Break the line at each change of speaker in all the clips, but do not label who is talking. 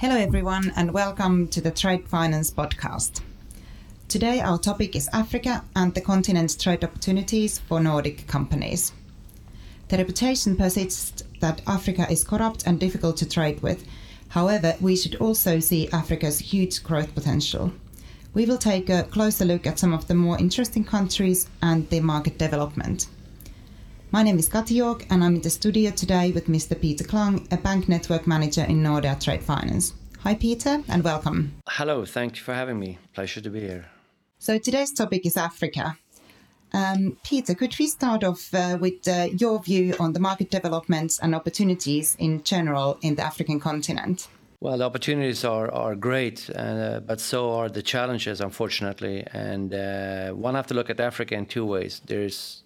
Hello, everyone, and welcome to the Trade Finance podcast. Today, our topic is Africa and the continent's trade opportunities for Nordic companies. The reputation persists that Africa is corrupt and difficult to trade with. However, we should also see Africa's huge growth potential. We will take a closer look at some of the more interesting countries and the market development. My name is Kati York, and I'm in the studio today with Mr. Peter Klang, a bank network manager in Nordea Trade Finance. Hi, Peter, and welcome.
Hello, thank you for having me. Pleasure to be here.
So, today's topic is Africa. Um, Peter, could we start off uh, with uh, your view on the market developments and opportunities in general in the African continent?
Well, the opportunities are, are great, uh, but so are the challenges, unfortunately. And uh, one have to look at Africa in two ways. There's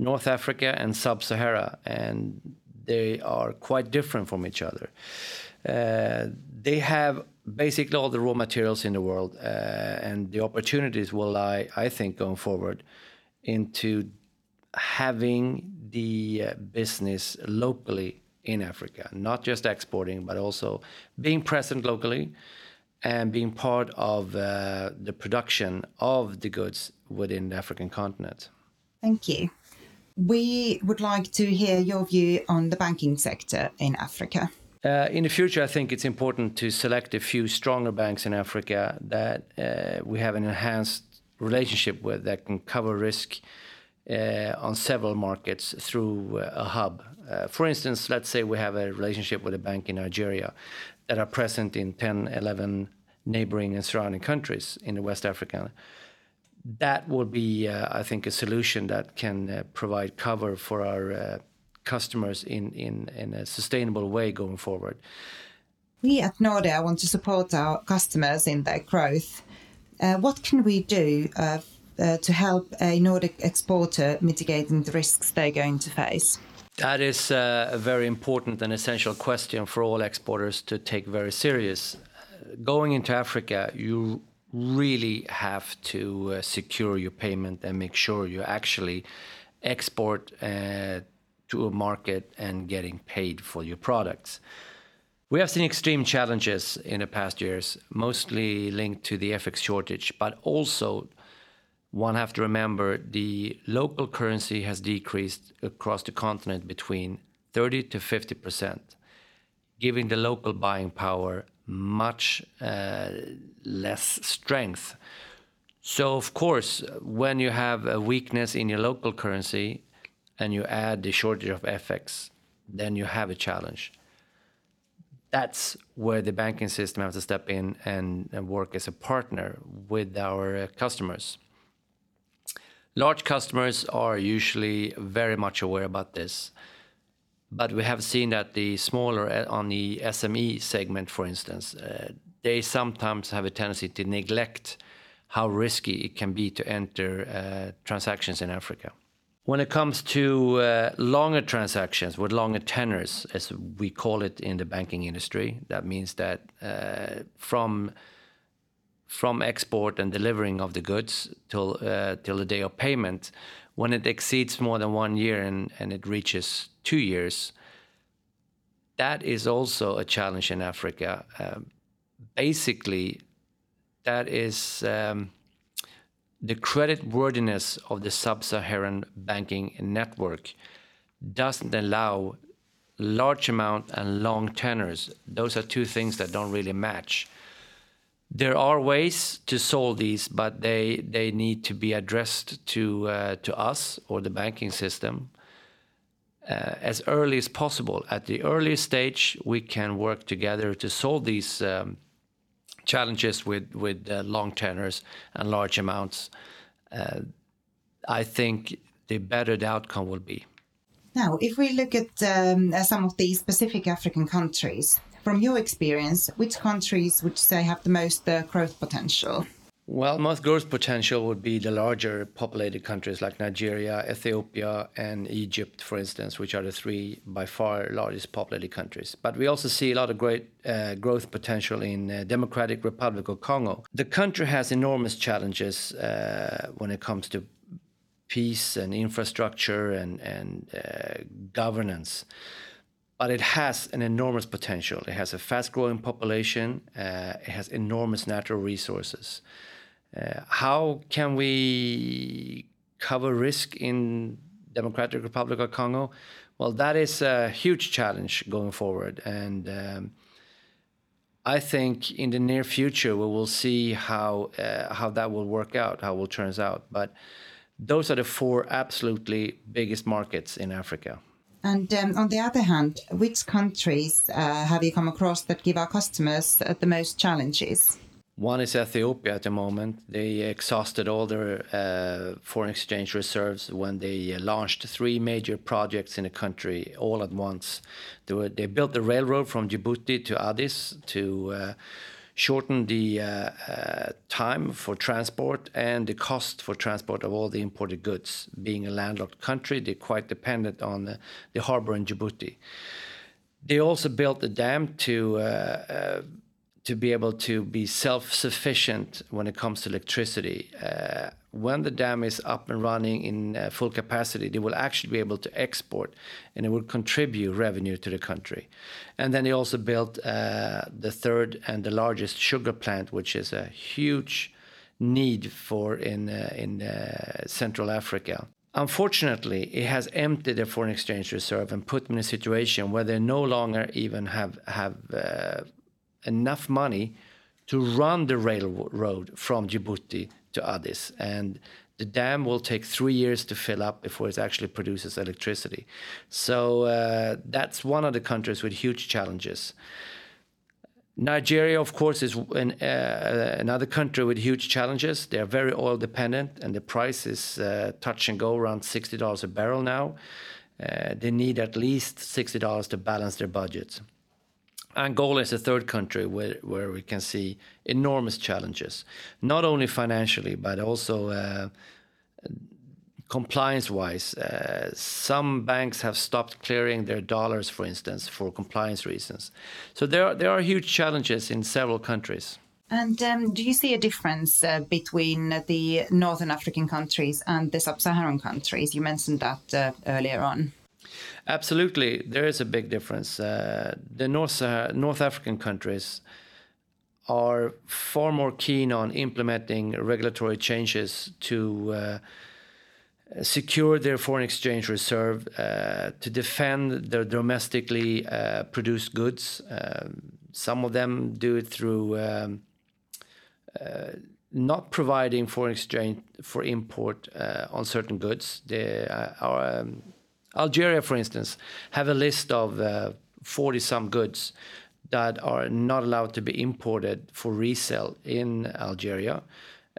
North Africa and Sub Sahara, and they are quite different from each other. Uh, they have basically all the raw materials in the world, uh, and the opportunities will lie, I think, going forward into having the uh, business locally in Africa, not just exporting, but also being present locally and being part of uh, the production of the goods within the African continent.
Thank you. We would like to hear your view on the banking sector in Africa.
Uh, in the future, I think it's important to select a few stronger banks in Africa that uh, we have an enhanced relationship with that can cover risk uh, on several markets through uh, a hub. Uh, for instance, let's say we have a relationship with a bank in Nigeria that are present in 10, 11 neighboring and surrounding countries in the West Africa that will be, uh, I think, a solution that can uh, provide cover for our uh, customers in, in, in a sustainable way going forward.
We at Nordea want to support our customers in their growth. Uh, what can we do uh, uh, to help a Nordic exporter mitigating the risks they're going to face?
That is a very important and essential question for all exporters to take very serious. Going into Africa, you really have to uh, secure your payment and make sure you actually export uh, to a market and getting paid for your products. We have seen extreme challenges in the past years, mostly linked to the FX shortage, but also one have to remember the local currency has decreased across the continent between 30 to 50 percent, giving the local buying power much uh, less strength. So, of course, when you have a weakness in your local currency and you add the shortage of FX, then you have a challenge. That's where the banking system has to step in and, and work as a partner with our uh, customers. Large customers are usually very much aware about this but we have seen that the smaller uh, on the SME segment, for instance, uh, they sometimes have a tendency to neglect how risky it can be to enter uh, transactions in Africa. When it comes to uh, longer transactions with longer tenors, as we call it in the banking industry, that means that uh, from from export and delivering of the goods till uh, till the day of payment, when it exceeds more than one year and, and it reaches two years, that is also a challenge in Africa. Um, basically, that is um, the credit worthiness of the sub-Saharan banking network doesn't allow large amount and long tenors. Those are two things that don't really match. There are ways to solve these, but they they need to be addressed to uh, to us or the banking system uh, as early as possible. At the earliest stage, we can work together to solve these um, challenges with with uh, long tenors and large amounts. Uh, I think the better the outcome will be.
Now, if we look at um, some of the specific African countries, from your experience, which countries would you say have the most uh, growth potential?
Well, most growth potential would be the larger populated countries like Nigeria, Ethiopia, and Egypt, for instance, which are the three by far largest populated countries. But we also see a lot of great uh, growth potential in uh, Democratic Republic of Congo. The country has enormous challenges uh, when it comes to peace and infrastructure and, and uh, governance. But it has an enormous potential. It has a fast growing population, uh, it has enormous natural resources. Uh, how can we cover risk in Democratic Republic of Congo? Well, that is a huge challenge going forward, and um, I think in the near future we will see how uh, how that will work out, how it will turns out. But those are the four absolutely biggest markets in Africa.
And um, on the other hand, which countries uh, have you come across that give our customers uh, the most challenges?
One is Ethiopia at the moment. They exhausted all their uh, foreign exchange reserves when they launched three major projects in the country all at once. They, were, they built the railroad from Djibouti to Addis to uh, shorten the uh, uh, time for transport and the cost for transport of all the imported goods. Being a landlocked country, they're quite dependent on the, harbor in Djibouti. They also built a dam to uh, to be able to be self-sufficient when it comes to electricity. Uh, when the dam is up and running in uh, full capacity, they will actually be able to export, and it will contribute revenue to the country. And then they also built uh, the third and the largest sugar plant, which is a huge need for in uh, in uh, Central Africa. Unfortunately, it has emptied their foreign exchange reserve and put them in a situation where they no longer even have have uh, enough money to run the railroad from Djibouti to Addis. And the dam will take three years to fill up before it actually produces electricity. So uh, that's one of the countries with huge challenges. Nigeria, of course, is an, uh, another country with huge challenges. They are very oil dependent, and the price is uh, touch and go around $60 a barrel now. Uh, they need at least $60 to balance their budgets. Angola is a third country where, where we can see enormous challenges, not only financially, but also uh, compliance wise. Uh, some banks have stopped clearing their dollars, for instance, for compliance reasons. So there are, there are huge challenges in several countries.
And um, do you see a difference uh, between the Northern African countries and the Sub Saharan countries? You mentioned that uh, earlier on.
Absolutely, there is a big difference. Uh, the North uh, North African countries are far more keen on implementing regulatory changes to uh, secure their foreign exchange reserve, uh, to defend their domestically uh, produced goods. Um, some of them do it through um, uh, not providing foreign exchange for import on certain goods. They are um, Algeria, for instance, have a list of uh, 40 some goods that are not allowed to be imported for resale in Algeria.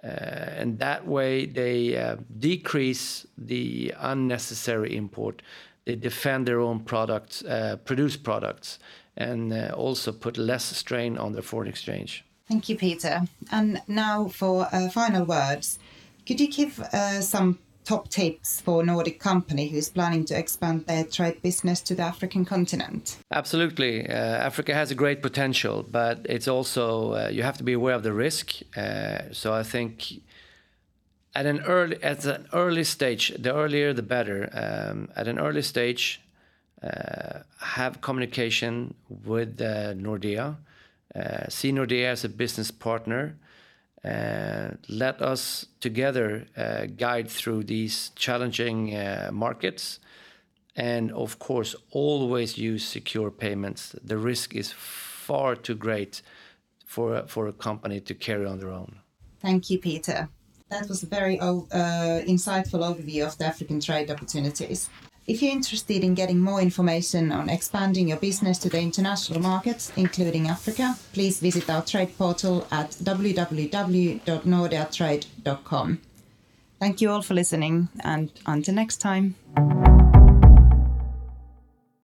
Uh, and that way they uh, decrease the unnecessary import. They defend their own products, uh, produce products, and uh, also put less strain on their foreign exchange.
Thank you, Peter. And now for uh, final words. Could you give some top tips for Nordic company who's planning to expand their trade business to the African continent?
Absolutely. Uh, Africa has a great potential, but it's also, uh, you have to be aware of the risk. Uh, so I think at an early at an early stage, the earlier the better. Um, at an early stage, uh, have communication with Nordea. Uh, see Nordea as a business partner uh, let us together uh, guide through these challenging uh, markets. And of course, always use secure payments. The risk is far too great for, for a company to carry on their own.
Thank you, Peter. That was a very uh, insightful overview of the African trade opportunities. If you're interested in getting more information on expanding your business to the international markets, including Africa, please visit our trade portal at www.nordeatrade.com. Thank you all for listening, and until next time.